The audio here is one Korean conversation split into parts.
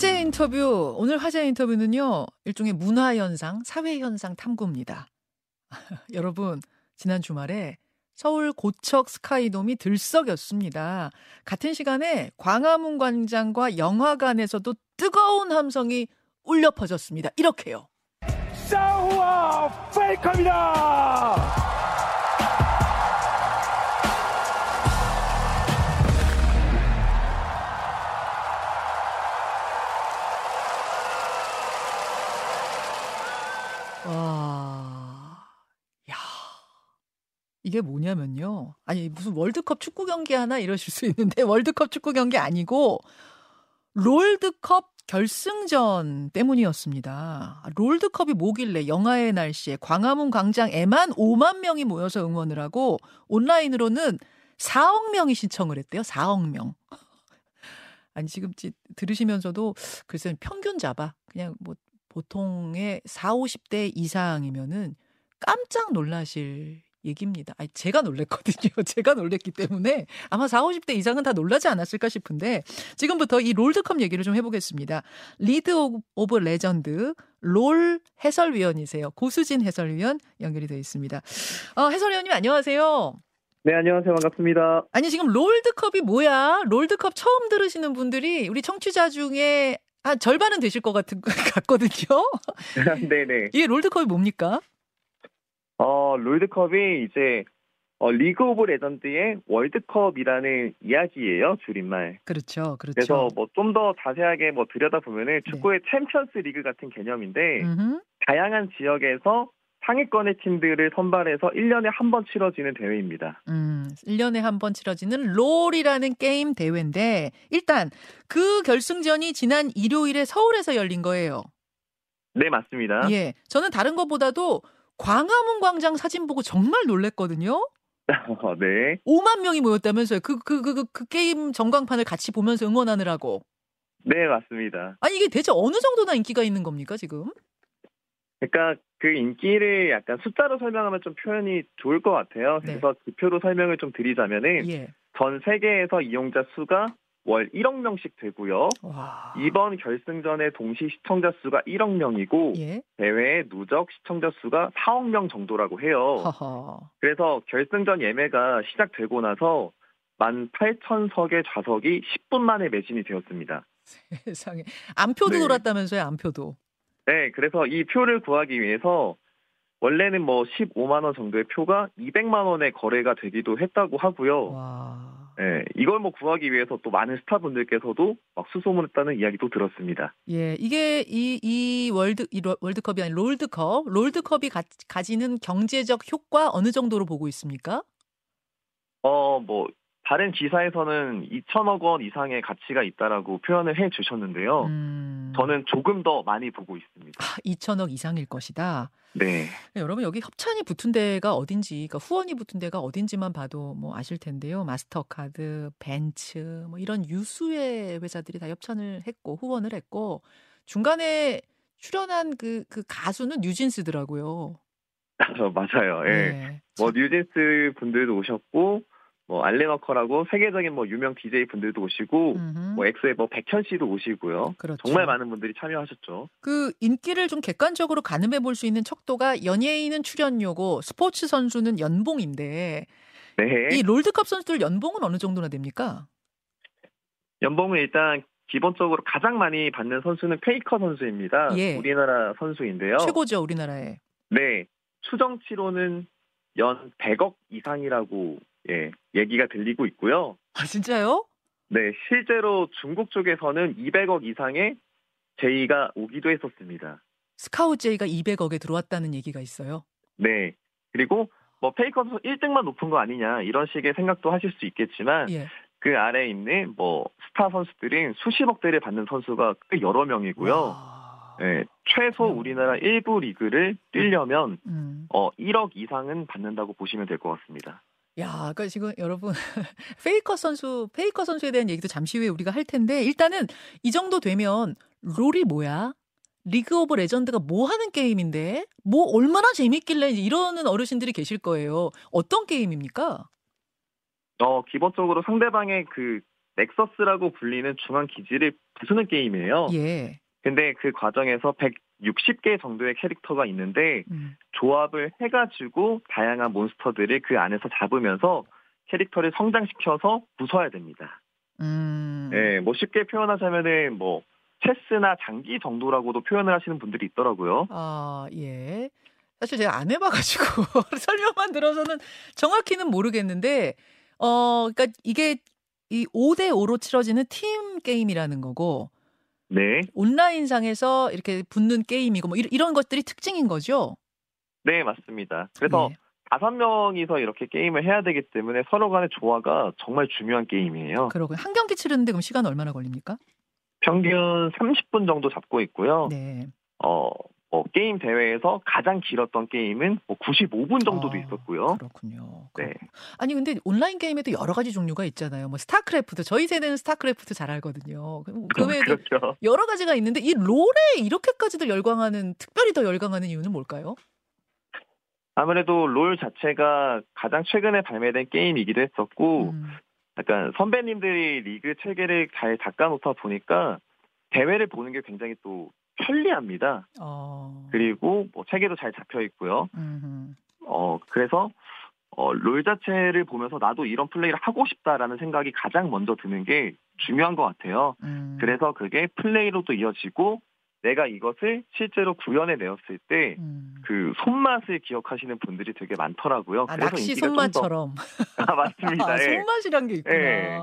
화제 인터뷰. 오늘 화제 인터뷰는요. 일종의 문화 현상, 사회 현상 탐구입니다. 여러분, 지난 주말에 서울 고척 스카이돔이 들썩였습니다. 같은 시간에 광화문 광장과 영화관에서도 뜨거운 함성이 울려 퍼졌습니다. 이렇게요. 사우와 페이커입니다. 이게 뭐냐면요. 아니, 무슨 월드컵 축구 경기 하나 이러실 수 있는데, 월드컵 축구 경기 아니고, 롤드컵 결승전 때문이었습니다. 롤드컵이 뭐길래 영하의 날씨에 광화문 광장에만 5만 명이 모여서 응원을 하고, 온라인으로는 4억 명이 신청을 했대요. 4억 명. 아니, 지금 들으시면서도, 글쎄, 평균 잡아. 그냥 뭐, 보통의 4, 50대 이상이면은 깜짝 놀라실 얘기입니다. 아니, 제가 놀랬거든요. 제가 놀랬기 때문에 아마 4, 50대 이상은 다 놀라지 않았을까 싶은데 지금부터 이 롤드컵 얘기를 좀 해보겠습니다. 리그 오브 레전드 롤 해설위원이세요. 고수진 해설위원 연결이 되어 있습니다. 어, 해설위원님 안녕하세요. 네, 안녕하세요. 반갑습니다. 아니, 지금 롤드컵이 뭐야? 롤드컵 처음 들으시는 분들이 우리 청취자 중에 한 절반은 되실 것 같은 같거든요. 네네. 이게 롤드컵이 뭡니까? 어 롤드컵이 이제 어, 리그 오브 레전드의 월드컵이라는 이야기예요 줄임말. 그렇죠, 그렇죠. 그래서 뭐 좀 더 자세하게 뭐 들여다 보면은 축구의 네. 챔피언스 리그 같은 개념인데 음흠. 다양한 지역에서 상위권의 팀들을 선발해서 1년에 한 번 치러지는 대회입니다. 음, 1년에 한 번 치러지는 롤이라는 게임 대회인데 일단 그 결승전이 지난 일요일에 서울에서 열린 거예요. 네, 맞습니다. 예. 저는 다른 것보다도 광화문 광장 사진 보고 정말 놀랬거든요. 네. 5만 명이 모였다면서요. 그, 그, 그, 그, 그 게임 전광판을 같이 보면서 응원하느라고. 네, 맞습니다. 아니, 이게 대체 어느 정도나 인기가 있는 겁니까, 지금? 그러니까 그 인기를 약간 숫자로 설명하면 좀 표현이 좋을 것 같아요. 네. 그래서 지표로 설명을 좀 드리자면은 예. 전 세계에서 이용자 수가 월 1억 명씩 되고요. 와. 이번 결승전의 동시 시청자 수가 1억 명이고 예? 대회의 누적 시청자 수가 4억 명 정도라고 해요. 허허. 그래서 결승전 예매가 시작되고 나서 18,000석의 좌석이 10분 만에 매진이 되었습니다. 세상에. 안표도 네. 돌았다면서요, 안표도. 네, 그래서 이 표를 구하기 위해서 원래는 뭐 15만 원 정도의 표가 200만 원에 거래가 되기도 했다고 하고요. 와. 네, 이걸 뭐 구하기 위해서 또 많은 스타분들께서도 막 수소문했다는 이야기도 들었습니다. 예, 이게 이, 이 월드, 이 월드컵이 아닌 롤드컵, 롤드컵이 가, 가지는 경제적 효과 어느 정도로 보고 있습니까? 어, 뭐 다른 기사에서는 2천억 원 이상의 가치가 있다라고 표현을 해 주셨는데요. 음... 저는 조금 더 많이 보고 있습니다. 아, 2천억 이상일 것이다. 네. 네. 여러분 여기 협찬이 붙은 데가 어딘지, 그러니까 후원이 붙은 데가 어딘지만 봐도 뭐 아실 텐데요. 마스터카드, 벤츠, 뭐 이런 유수의 회사들이 다 협찬을 했고 후원을 했고 중간에 출연한 그, 그 가수는 뉴진스더라고요. 맞아요. 예. 네. 뭐 뉴진스 분들도 오셨고 뭐 알레너커라고 세계적인 뭐 유명 DJ 분들도 오시고 음흠. 뭐 엑소의 뭐 백현 씨도 오시고요. 그렇죠. 정말 많은 분들이 참여하셨죠. 그 인기를 좀 객관적으로 가늠해 볼 수 있는 척도가 연예인은 출연료고 스포츠 선수는 연봉인데 네. 이 롤드컵 선수들 연봉은 어느 정도나 됩니까? 연봉은 일단 기본적으로 가장 많이 받는 선수는 페이커 선수입니다. 예. 우리나라 선수인데요. 최고죠, 우리나라에. 네. 추정치로는 연 100억 이상이라고 예, 얘기가 들리고 있고요. 아, 진짜요? 네, 실제로 중국 쪽에서는 200억 이상의 제의가 오기도 했었습니다. 스카우트 제의가 200억에 들어왔다는 얘기가 있어요. 네. 그리고 뭐 페이커 선수 1등만 높은 거 아니냐 이런 식의 생각도 하실 수 있겠지만 예. 그 아래에 있는 뭐 스타 선수들은 수십억 대를 받는 선수가 꽤 여러 명이고요. 와. 네, 최소 우리나라 1부 리그를 뛰려면 음. 어 1억 이상은 받는다고 보시면 될 것 같습니다. 야, 그러니까 지금 여러분 페이커 선수, 페이커 선수에 대한 얘기도 잠시 후에 우리가 할 텐데 일단은 이 정도 되면 롤이 뭐야? 리그 오브 레전드가 뭐 하는 게임인데? 뭐 얼마나 재밌길래 이러는 어르신들이 계실 거예요. 어떤 게임입니까? 어, 기본적으로 상대방의 그 넥서스라고 불리는 중앙 기지를 부수는 게임이에요. 예. 근데 그 과정에서 160개 정도의 캐릭터가 있는데 음. 조합을 해가지고 다양한 몬스터들을 그 안에서 잡으면서 캐릭터를 성장시켜서 부숴야 됩니다. 음. 네, 뭐 쉽게 표현하자면은 뭐 체스나 장기 정도라고도 표현을 하시는 분들이 있더라고요. 아, 예. 사실 제가 안 해봐가지고 설명만 들어서는 정확히는 모르겠는데, 어, 그러니까 이게 이 5대 5로 치러지는 팀 게임이라는 거고, 네. 온라인상에서 이렇게 붙는 게임이고 뭐 이런, 것들이 특징인 거죠. 네, 맞습니다. 그래서 네. 다섯 명이서 이렇게 게임을 해야 되기 때문에 서로 간의 조화가 정말 중요한 게임이에요. 그러고요. 한 경기 치르는데 그럼 시간 얼마나 걸립니까? 평균 30분 정도 잡고 있고요. 네. 어, 뭐 게임 대회에서 가장 길었던 게임은 뭐 95분 정도도 아, 있었고요. 그렇군요. 네. 아니 근데 온라인 게임에도 여러 가지 종류가 있잖아요. 뭐 스타크래프트 저희 세대는 스타크래프트 잘 알거든요. 그, 그 외에도 그렇죠. 여러 가지가 있는데 이 롤에 이렇게까지도 열광하는 특별히 더 열광하는 이유는 뭘까요? 아무래도 롤 자체가 가장 최근에 발매된 게임이기도 했었고 음. 약간 선배님들이 리그 체계를 잘 닦아놓다 보니까 대회를 보는 게 굉장히 또 편리합니다. 어. 그리고 뭐 체계도 잘 잡혀 있고요. 음흠. 어 그래서 어, 롤 자체를 보면서 나도 이런 플레이를 하고 싶다라는 생각이 가장 먼저 드는 게 중요한 것 같아요. 음. 그래서 그게 플레이로도 이어지고 내가 이것을 실제로 구현해 내었을 때그 음. 그 손맛을 기억하시는 분들이 되게 많더라고요. 아, 낚시 손맛처럼. 아, 맞습니다. 아, 예. 손맛이란 게 있구나. 예.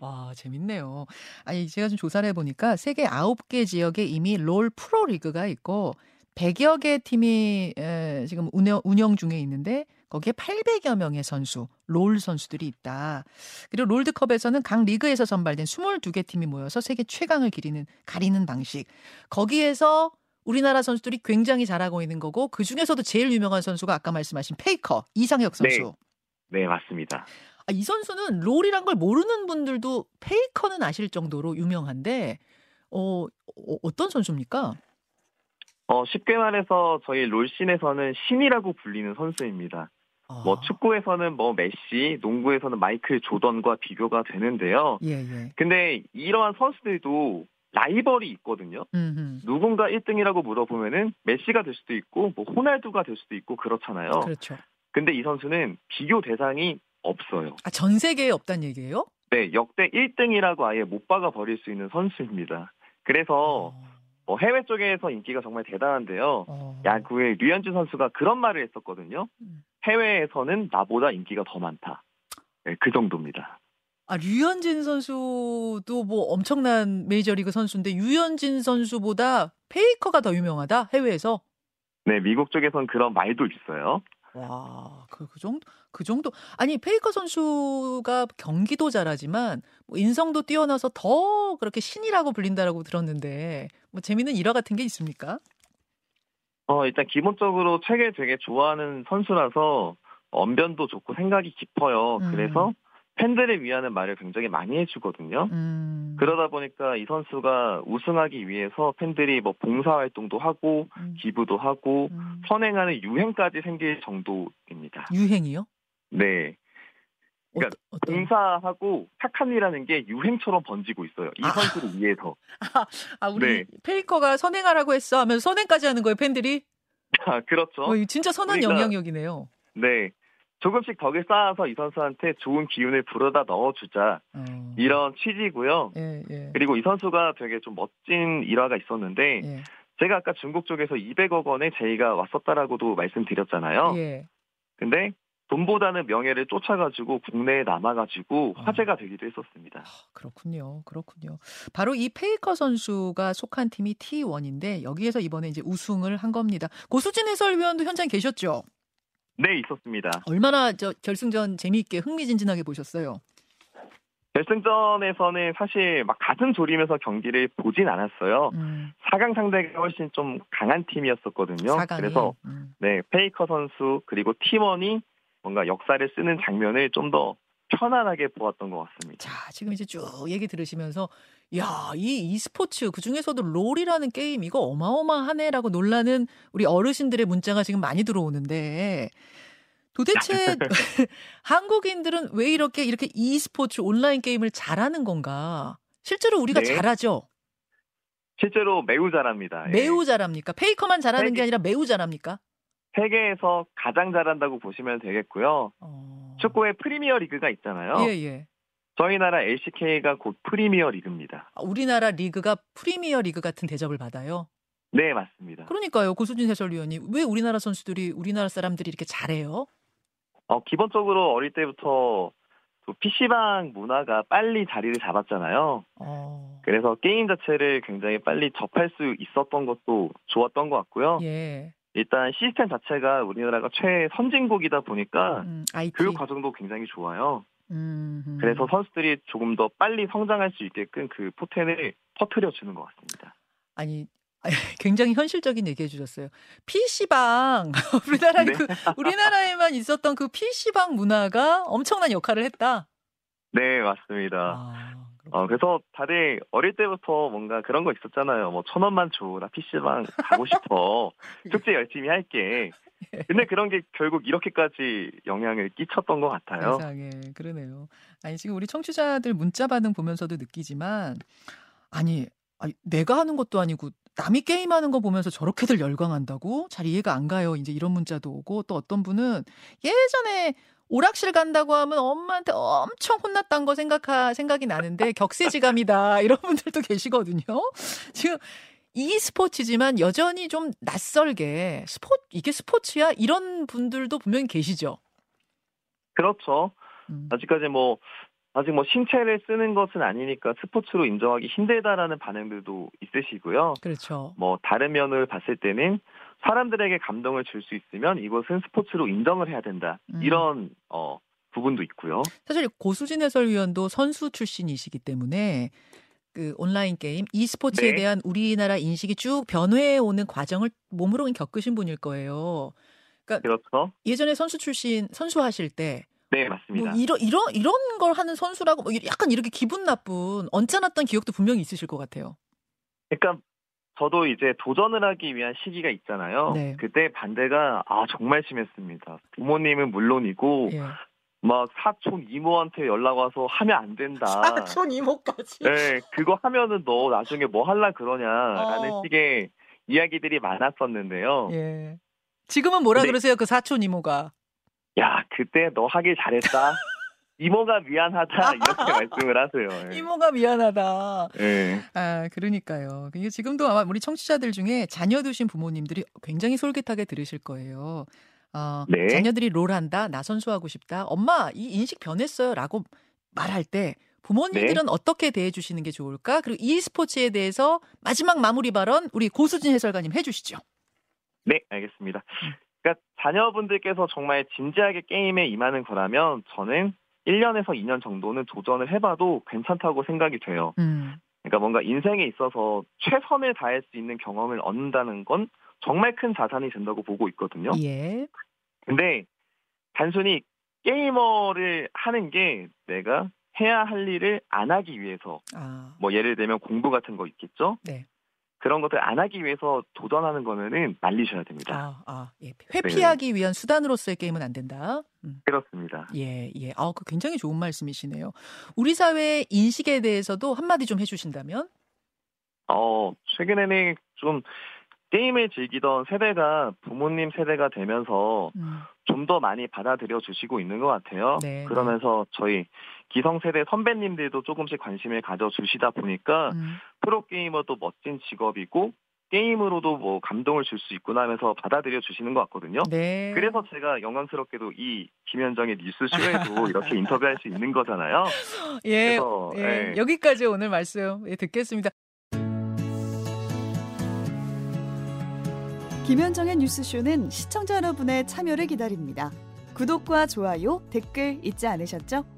와 재밌네요. 아니 제가 좀 조사를 해보니까 세계 9개 지역에 이미 롤 프로 리그가 있고 100여 개 팀이 에, 지금 운영, 운영 중에 있는데 거기에 800여 명의 선수, 롤 선수들이 있다. 그리고 롤드컵에서는 각 리그에서 선발된 22개 팀이 모여서 세계 최강을 기리는 가리는 방식. 거기에서 우리나라 선수들이 굉장히 잘하고 있는 거고 그 중에서도 제일 유명한 선수가 아까 말씀하신 페이커 이상혁 선수. 네, 네 맞습니다. 아, 이 선수는 롤이란 걸 모르는 분들도 페이커는 아실 정도로 유명한데 어, 어 어떤 선수입니까? 어, 쉽게 말해서 저희 롤scene에서는 신이라고 불리는 선수입니다. 아. 뭐 축구에서는 뭐 메시, 농구에서는 마이클 조던과 비교가 되는데요. 예, 예. 근데 이러한 선수들도 라이벌이 있거든요. 음흠. 누군가 1등이라고 물어보면은 메시가 될 수도 있고 뭐 호날두가 될 수도 있고 그렇잖아요. 그렇죠. 근데 이 선수는 비교 대상이 없어요. 아, 전 세계에 없단 얘기예요? 네, 역대 1등이라고 아예 못 박아 버릴 수 있는 선수입니다. 그래서 어... 뭐 해외 쪽에서 인기가 정말 대단한데요. 어... 야구의 류현진 선수가 그런 말을 했었거든요. 음. 해외에서는 나보다 인기가 더 많다. 네, 그 정도입니다. 아, 류현진 선수도 뭐 엄청난 메이저리그 선수인데 유현진 선수보다 페이커가 더 유명하다 해외에서? 네, 미국 쪽에선 그런 말도 있어요. 와, 그, 그 정도, 그 정도. 아니, 페이커 선수가 경기도 잘하지만, 뭐 인성도 뛰어나서 더 그렇게 신이라고 불린다라고 들었는데, 뭐 재밌는 일화 같은 게 있습니까? 어, 일단 기본적으로 책을 되게 좋아하는 선수라서 언변도 좋고 생각이 깊어요. 음. 그래서 팬들을 위하는 말을 굉장히 많이 해주거든요. 음. 그러다 보니까 이 선수가 우승하기 위해서 팬들이 뭐 봉사활동도 하고 음. 기부도 하고 음. 선행하는 유행까지 생길 정도입니다. 유행이요? 네. 그러니까 어, 봉사하고 착한 일하는 게 유행처럼 번지고 있어요. 이 아. 선수를 위해서. 아, 아 우리 네. 페이커가 선행하라고 했어 하면 선행까지 하는 거예요, 팬들이? 아, 그렇죠. 어, 진짜 선한 그러니까, 영향력이네요. 네. 조금씩 덕을 쌓아서 이 선수한테 좋은 기운을 불어다 넣어주자 음. 이런 취지고요. 예, 예. 그리고 이 선수가 되게 좀 멋진 일화가 있었는데 예. 제가 아까 중국 쪽에서 200억 원의 제의가 왔었다라고도 말씀드렸잖아요. 예. 근데 돈보다는 명예를 쫓아가지고 국내에 남아가지고 아. 화제가 되기도 했었습니다. 아, 그렇군요. 그렇군요. 바로 이 페이커 선수가 속한 팀이 T1인데 여기에서 이번에 이제 우승을 한 겁니다. 고수진 해설위원도 현장에 계셨죠? 네, 있었습니다. 얼마나 저 결승전 재미있게 흥미진진하게 보셨어요? 결승전에서는 사실 막 가슴 졸이면서 경기를 보진 않았어요. 음. 4강 상대가 훨씬 좀 강한 팀이었었거든요. 4강이? 그래서 음. 네 페이커 선수 그리고 팀원이 뭔가 역사를 쓰는 장면을 좀 더 편안하게 보았던 것 같습니다. 자, 지금 이제 쭉 얘기 들으시면서 야, 이 e스포츠 그 중에서도 롤이라는 게임 이거 어마어마하네라고 놀라는 우리 어르신들의 문자가 지금 많이 들어오는데 도대체 한국인들은 왜 이렇게 이렇게 e스포츠 온라인 게임을 잘하는 건가? 실제로 우리가 네. 잘하죠. 실제로 매우 잘합니다. 예. 매우 예. 잘합니까? 페이커만 잘하는 세계, 게 아니라 매우 잘합니까? 세계에서 가장 잘한다고 보시면 되겠고요. 어... 축구의 프리미어 리그가 있잖아요. 예, 예. 저희 나라 LCK가 곧 프리미어 리그입니다. 아, 우리나라 리그가 프리미어 리그 같은 대접을 받아요? 네, 맞습니다. 그러니까요. 고수진 해설위원이 왜 우리나라 선수들이 우리나라 사람들이 이렇게 잘해요? 어, 기본적으로 어릴 때부터 PC방 문화가 빨리 자리를 잡았잖아요. 어... 그래서 게임 자체를 굉장히 빨리 접할 수 있었던 것도 좋았던 것 같고요. 예. 일단 시스템 자체가 우리나라가 최선진국이다 보니까 음, 교육 과정도 굉장히 좋아요. 음 그래서 선수들이 조금 더 빨리 성장할 수 있게끔 그 포텐을 퍼뜨려 주는 것 같습니다. 아니 굉장히 현실적인 얘기해 주셨어요. PC방 우리나라 네. 그 우리나라에만 있었던 그 PC방 문화가 엄청난 역할을 했다. 네, 맞습니다. 아, 어, 그래서 다들 어릴 때부터 뭔가 그런 거 있었잖아요. 뭐 천 원만 줘, 나 PC방 가고 싶어. 축제 열심히 할게. 예. 근데 그런 게 결국 이렇게까지 영향을 끼쳤던 것 같아요. 세상에 그러네요. 아니 지금 우리 청취자들 문자 반응 보면서도 느끼지만 아니, 아니 내가 하는 것도 아니고 남이 게임하는 거 보면서 저렇게들 열광한다고? 잘 이해가 안 가요. 이제 이런 문자도 오고 또 어떤 분은 예전에 오락실 간다고 하면 엄마한테 엄청 혼났던 거 생각하 생각이 나는데 격세지감이다 이런 분들도 계시거든요. 지금 이 스포츠지만 여전히 좀 낯설게 스포 이게 스포츠야 이런 분들도 분명히 계시죠. 그렇죠. 음. 아직까지 뭐 아직 뭐 신체를 쓰는 것은 아니니까 스포츠로 인정하기 힘들다라는 반응들도 있으시고요. 그렇죠. 뭐 다른 면을 봤을 때는 사람들에게 감동을 줄 수 있으면 이것은 스포츠로 인정을 해야 된다. 음. 이런 어 부분도 있고요. 사실 고수진 해설위원도 선수 출신이시기 때문에 그 온라인 게임 e스포츠에 네. 대한 우리나라 인식이 쭉 변해해 오는 과정을 몸으로 겪으신 분일 거예요. 그러니까 그렇죠. 예전에 선수 출신 선수 하실 때 네, 맞습니다. 뭐 이런 이런 이런 걸 하는 선수라고 뭐 약간 이렇게 기분 나쁜 언짢았던 기억도 분명히 있으실 것 같아요. 그러니까 저도 이제 도전을 하기 위한 시기가 있잖아요. 네. 그때 반대가 아 정말 심했습니다. 부모님은 물론이고 예. 막 사촌 이모한테 연락 와서 하면 안 된다. 사촌 이모까지. 네, 그거 하면은 너 나중에 뭐 할라 그러냐라는 어. 식의 이야기들이 많았었는데요. 예. 지금은 뭐라 네. 그러세요, 그 사촌 이모가? 야, 그때 너 하길 잘했다. 이모가 미안하다 이렇게 말씀을 하세요. 예. 이모가 미안하다. 네. 아 그러니까요. 이게 지금도 아마 우리 청취자들 중에 자녀 두신 부모님들이 굉장히 솔깃하게 들으실 거예요. 어, 네. 자녀들이 롤한다, 나 선수하고 싶다. 엄마 이 인식 변했어요라고 말할 때 부모님들은 네. 어떻게 대해 주시는 게 좋을까? 그리고 이 스포츠에 대해서 마지막 마무리 발언 우리 고수진 해설가님 해주시죠. 네, 알겠습니다. 음. 그러니까 자녀분들께서 정말 진지하게 게임에 임하는 거라면 저는 1년에서 2년 정도는 도전을 해봐도 괜찮다고 생각이 돼요. 음. 그러니까 뭔가 인생에 있어서 최선을 다할 수 있는 경험을 얻는다는 건 정말 큰 자산이 된다고 보고 있거든요. 예. 근데 단순히 게이머를 하는 게 내가 해야 할 일을 안 하기 위해서 아. 뭐 예를 들면 공부 같은 거 있겠죠. 네. 그런 것들 안 하기 위해서 도전하는 거면은 말리셔야 됩니다. 아, 아 예. 회피하기 네. 위한 수단으로서의 게임은 안 된다. 음. 그렇습니다. 예, 예. 아, 그 굉장히 좋은 말씀이시네요. 우리 사회 인식에 대해서도 한마디 좀 해주신다면? 어, 최근에는 좀 게임을 즐기던 세대가 부모님 세대가 되면서 음. 좀더 많이 받아들여 주시고 있는 것 같아요. 네, 네. 그러면서 네. 저희 기성세대 선배님들도 조금씩 관심을 가져주시다 보니까 음. 프로게이머도 멋진 직업이고 게임으로도 뭐 감동을 줄 수 있구나 하면서 받아들여 주시는 것 같거든요. 네. 그래서 제가 영광스럽게도 이 김현정의 뉴스쇼에도 이렇게 인터뷰할 수 있는 거잖아요. 예, 그래서, 예. 예. 여기까지 오늘 말씀 예, 듣겠습니다. 김현정의 뉴스쇼는 시청자 여러분의 참여를 기다립니다. 구독과 좋아요, 댓글 잊지 않으셨죠?